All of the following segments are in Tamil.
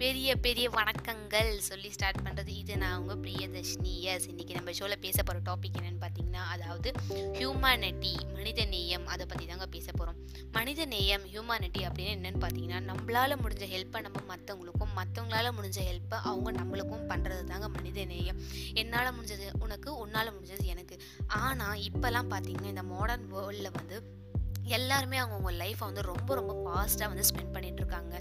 பெரிய பெரிய வணக்கங்கள் சொல்லி ஸ்டார்ட் பண்ணுறது இது நான் உங்கள் பிரியதர்ஷினி. எஸ் இன்றைக்கி நம்ம ஷோவில் பேச போகிற டாபிக் என்னென்னு பார்த்தீங்கன்னா அதாவது ஹியூமானிட்டி மனித நேயம் அதை பற்றி தாங்க பேச போகிறோம் மனித நேயம் ஹியூமானிட்டி அப்படின்னு என்னென்னு பார்த்தீங்கன்னா நம்மளால் முடிஞ்ச ஹெல்ப்பை நம்ம மற்றவங்களுக்கும் மற்றவங்களால முடிஞ்ச ஹெல்ப்பை அவங்க நம்மளுக்கும் பண்ணுறது தாங்க மனித நேயம். என்னால் முடிஞ்சது உனக்கு உன்னால் முடிஞ்சது எனக்கு. ஆனால் இப்போல்லாம் பார்த்தீங்கன்னா இந்த மாடர்ன் வேர்ல்டில் வந்து எல்லாருமே அவங்கவுங்க லைஃப்பை வந்து ரொம்ப ரொம்ப ஃபாஸ்ட்டாக வந்து ஸ்பெண்ட் பண்ணிகிட்ருக்காங்க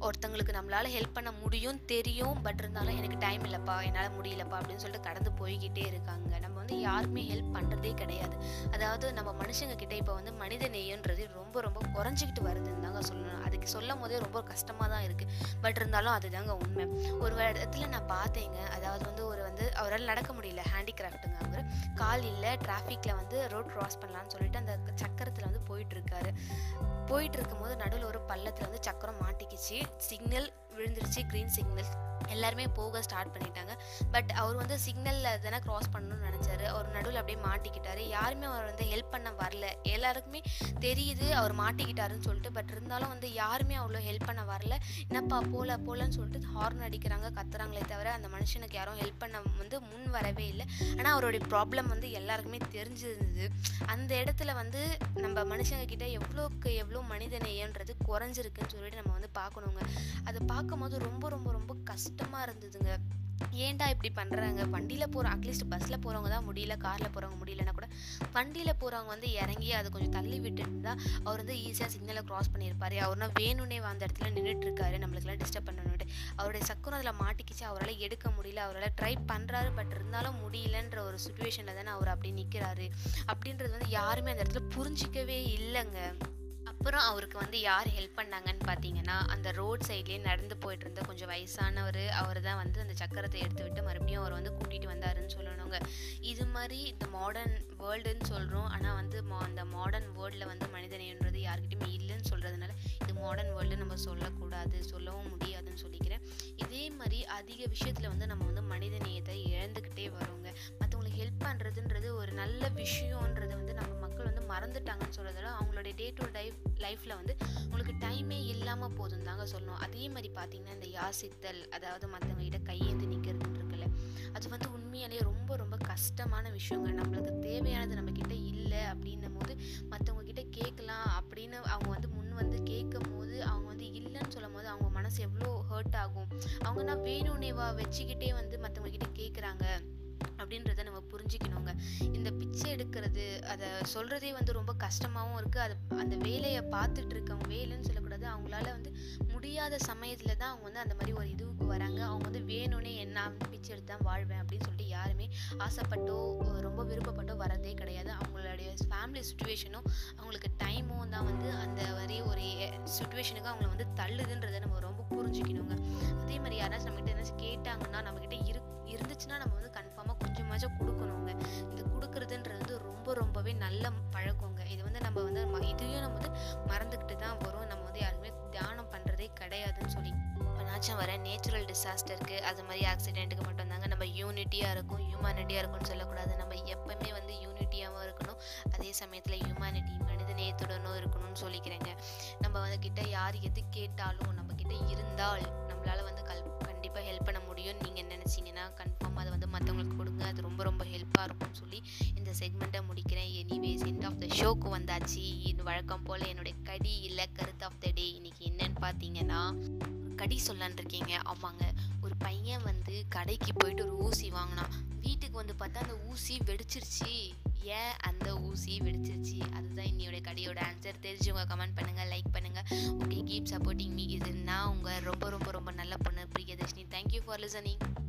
ஒருத்தங்களுக்கு நம்மளால் ஹெல்ப் பண்ண முடியும் தெரியும் பட் இருந்தாலும் எனக்கு டைம் இல்லைப்பா என்னால் முடியலப்பா அப்படின்னு சொல்லிட்டு கடந்து போய்கிட்டே இருக்காங்க. நம்ம வந்து யாருமே ஹெல்ப் பண்ணுறதே கிடையாது. அதாவது நம்ம மனுஷங்க இப்போ வந்து மனித நேயன்றது ரொம்ப ரொம்ப குறைஞ்சிக்கிட்டு வருதுன்னு தாங்க சொல்லணும். அதுக்கு சொல்லும் போதே ரொம்ப கஷ்டமாக தான் இருக்குது பட் இருந்தாலும் அதுதாங்க உண்மை. ஒரு இடத்துல நான் பார்த்தேங்க. அதாவது வந்து ஒரு வந்து அவரால் நடக்க முடியல ஹேண்டிகிராஃப்ட்டுங்க அவர் கால் இல்லை டிராஃபிக்கில் வந்து ரோட் க்ராஸ் பண்ணலான்னு சொல்லிட்டு அந்த சக்கரத்தில் வந்து போய் போயிட்டுருக்காரு. போயிட்டு இருக்கும்போது நடுவில் ஒரு பள்ளத்தில் வந்து சக்கரம் மாட்டிக்கிச்சு. சிக்னல் விழுந்துருச்சு க்ரீன் சிக்னல் எல்லாருமே போக ஸ்டார்ட் பண்ணிட்டாங்க. பட் அவர் வந்து சிக்னலில் தானே க்ராஸ் பண்ணணும்னு நினச்சாரு. அவர் நடுவில் அப்படியே மாட்டிக்கிட்டாரு. யாருமே அவர் வந்து ஹெல்ப் பண்ண வரல. எல்லாருக்குமே தெரியுது அவர் மாட்டிக்கிட்டாருன்னு சொல்லிட்டு. பட் இருந்தாலும் வந்து யாருமே அவ்வளோ ஹெல்ப் பண்ண வரல. என்னப்பா போல போலன்னு சொல்லிட்டு ஹார்ன் அடிக்கிறாங்க கத்துறாங்களே அந்த மனுஷனுக்கு யாரும் ஹெல்ப் பண்ண வந்து முன் வரவே இல்லை. ஆனால் அவருடைய ப்ராப்ளம் வந்து எல்லாருக்குமே தெரிஞ்சிருந்தது. அந்த இடத்துல வந்து நம்ம மனுஷங்க கிட்ட எவ்வளோக்கு எவ்வளோ மனிதநேயன்றது குறைஞ்சிருக்குன்னு சொல்லிட்டு நம்ம வந்து பார்க்கணுங்க. அதை பார்க்கும்போது ரொம்ப ரொம்ப ரொம்ப கஷ்டமாக இருந்ததுங்க. ஏன்டா இப்படி பண்ணுறாங்க வண்டியில் போகிறோம் அட்லீஸ்ட் பஸ்ஸில் போகிறவங்க தான் முடியல காரில் போகிறவங்க முடியலன்னா கூட வண்டியில் போகிறவங்க வந்து இறங்கி அதை கொஞ்சம் தள்ளி விட்டுட்டு தான் அவர் வந்து ஈஸியாக சிக்னலை க்ராஸ் பண்ணியிருப்பார். அவர்னா வேணும்னே அந்த இடத்துல நின்றுட்டு இருக்காரு நம்மளுக்குலாம் டிஸ்டர்ப் பண்ணணுன்ட்டு அவருடைய சக்கரம் அதில் மாட்டிக்கிச்சு. அவரால் எடுக்க முடியல. அவரால் ட்ரை பண்ணுறாரு பட் இருந்தாலும் முடியலன்ற ஒரு சுச்சுவேஷனில் தானே அவர் அப்படி நிற்கிறாரு அப்படின்றது வந்து யாருமே அந்த இடத்துல புரிஞ்சிக்கவே இல்லைங்க. அப்புறம் அவருக்கு வந்து யார் ஹெல்ப் பண்ணாங்கன்னு பார்த்தீங்கன்னா அந்த ரோட் சைட்லேயே நடந்து போயிட்டு இருந்த கொஞ்சம் வயசானவர் அவர் தான் வந்து அந்த சக்கரத்தை எடுத்து விட்டு மறுபடியும் அவர் வந்து கூட்டிகிட்டு வந்தாருன்னு சொல்லணுங்க. இது மாதிரி இந்த மாடர்ன் வேர்ல்டுன்னு சொல்கிறோம் ஆனால் வந்து அந்த மாடர்ன் வேர்ல்டில் வந்து மனிதனைன்றது யார்கிட்டையுமே இல்லைன்னு சொல்கிறதுனால இது மாடர்ன் வேர்ல்டு நம்ம சொல்லக்கூடாது சொல்லவும் முடியாதுன்னு சொல்லிக்கிறேன். இதே மாதிரி அதிக விஷயத்தில் வந்து நம்ம வந்து மனிதநேயத்தை இழந்துக்கிட்டே வரோங்க. மற்றவங்களுக்கு ஹெல்ப் பண்ணுறதுன்றது ஒரு நல்ல விஷயன்றது வந்து மறந்துட்டாங்கன்னு சொல்கிறதால அவங்களுடைய டே டு லைஃப் லைஃப்பில் வந்து உங்களுக்கு டைமே இல்லாமல் போதும் தாங்க சொல்லணும். அதே மாதிரி பார்த்தீங்கன்னா இந்த யாசித்தல் அதாவது மற்றவங்க கிட்ட கையேந்து நிற்கிறதுன்னு இருக்குல்ல அது வந்து உண்மையாலேயே ரொம்ப ரொம்ப கஷ்டமான விஷயங்க. நம்மளுக்கு தேவையானது நம்மக்கிட்ட இல்லை அப்படின்னும் போது மற்றவங்ககிட்ட கேட்கலாம் அப்படின்னு அவங்க வந்து முன் வந்து கேட்கும் போது அவங்க வந்து இல்லைன்னு சொல்லும் போது அவங்க மனசு எவ்வளோ ஹர்ட் ஆகும். அவங்க நான் வேணும்னேவா வச்சுக்கிட்டே வந்து மற்றவங்ககிட்ட கேட்குறாங்க அப்படின்றத நம்ம புரிஞ்சுக்கணுங்க. பிச்சை எடுக்கிறது அதை சொல்கிறதே வந்து ரொம்ப கஷ்டமாகவும் இருக்குது அது அந்த வேலையை பார்த்துட்டு இருக்கவங்க வேலைன்னு சொல்லக்கூடாது. அவங்களால வந்து முடியாத சமயத்தில் தான் அவங்க வந்து அந்த மாதிரி ஒரு இதுவுக்கு வராங்க. அவங்க வந்து வேணும்னே என்ன பிச்சை எடுத்து தான் வாழ்வேன் அப்படின்னு சொல்லிட்டு யாருமே ஆசைப்பட்டோ ரொம்ப விருப்பப்பட்டோ வரதே கிடையாது. அவங்களுடைய ஃபேமிலி சுச்சுவேஷனும் அவங்களுக்கு டைமும் தான் வந்து அந்த மாதிரி ஒரு சுச்சுவேஷனுக்கு அவங்கள வந்து தள்ளுதுன்றதை நம்ம ரொம்ப புரிஞ்சுக்கணுங்க. அதே மாதிரி யாராச்சும் நம்மகிட்ட ஏதாச்சும் கேட்டாங்கன்னா நம்மகிட்ட ரொம்பவே நல்ல பழக்கங்க. இது வந்து நம்ம வந்து இதையும் நம்ம வந்து மறந்துக்கிட்டு தான் வரும். நம்ம வந்து யாருமே தியானம் பண்ணுறதே கிடையாதுன்னு சொல்லி. என்னாச்சும் வர நேச்சுரல் டிசாஸ்டருக்கு அது மாதிரி ஆக்சிடென்ட்டுக்கு மட்டும்தாங்க நம்ம யூனிட்டியாக இருக்கும். ஹியூமானிட்டியாக இருக்கும்னு சொல்லக்கூடாது. நம்ம எப்பவுமே வந்து யூனிட்டியாகவும் இருக்கணும். அதே சமயத்தில் ஹியூமானிட்டி மனித நேயத்துடனும் இருக்கணும்னு சொல்லிக்கிறேங்க. நம்ம வந்து கிட்ட யார் எது கேட்டாலும் நம்ம கிட்ட இருந்தால் நம்மளால் வந்து கல் கண்டிப்பாக ஹெல்ப் பண்ண முடியும்னு நீங்கள் நினச்சி இந்த செக்மெண்ட்டை முடிக்கிறேன். எனிவேஸ் எண்ட் ஆஃப் த ஷோக்கு வந்தாச்சு. இது வழக்கம் போல் என்னுடைய கடி இல்லை கருத்து ஆஃப் த டே இன்னைக்கு என்னன்னு பார்த்தீங்கன்னா கடி சொல்லான் இருக்கீங்க. ஆமாங்க. ஒரு பையன் வந்து கடைக்கு போயிட்டு ஒரு ஊசி வாங்கினான். வீட்டுக்கு வந்து பார்த்தா அந்த ஊசி வெடிச்சிருச்சு. ஏன் அந்த ஊசி வெடிச்சிருச்சு? அதுதான் இன்னையோட கடையோட ஆன்சர் தெரிஞ்சவங்க கமெண்ட் பண்ணுங்கள் லைக் பண்ணுங்கள் ஓகே கீப் சப்போர்ட்டிங் மீ இது நான் உங்கள் ரொம்ப ரொம்ப ரொம்ப நல்ல பொண்ணு. Priyadarshini thank you for listening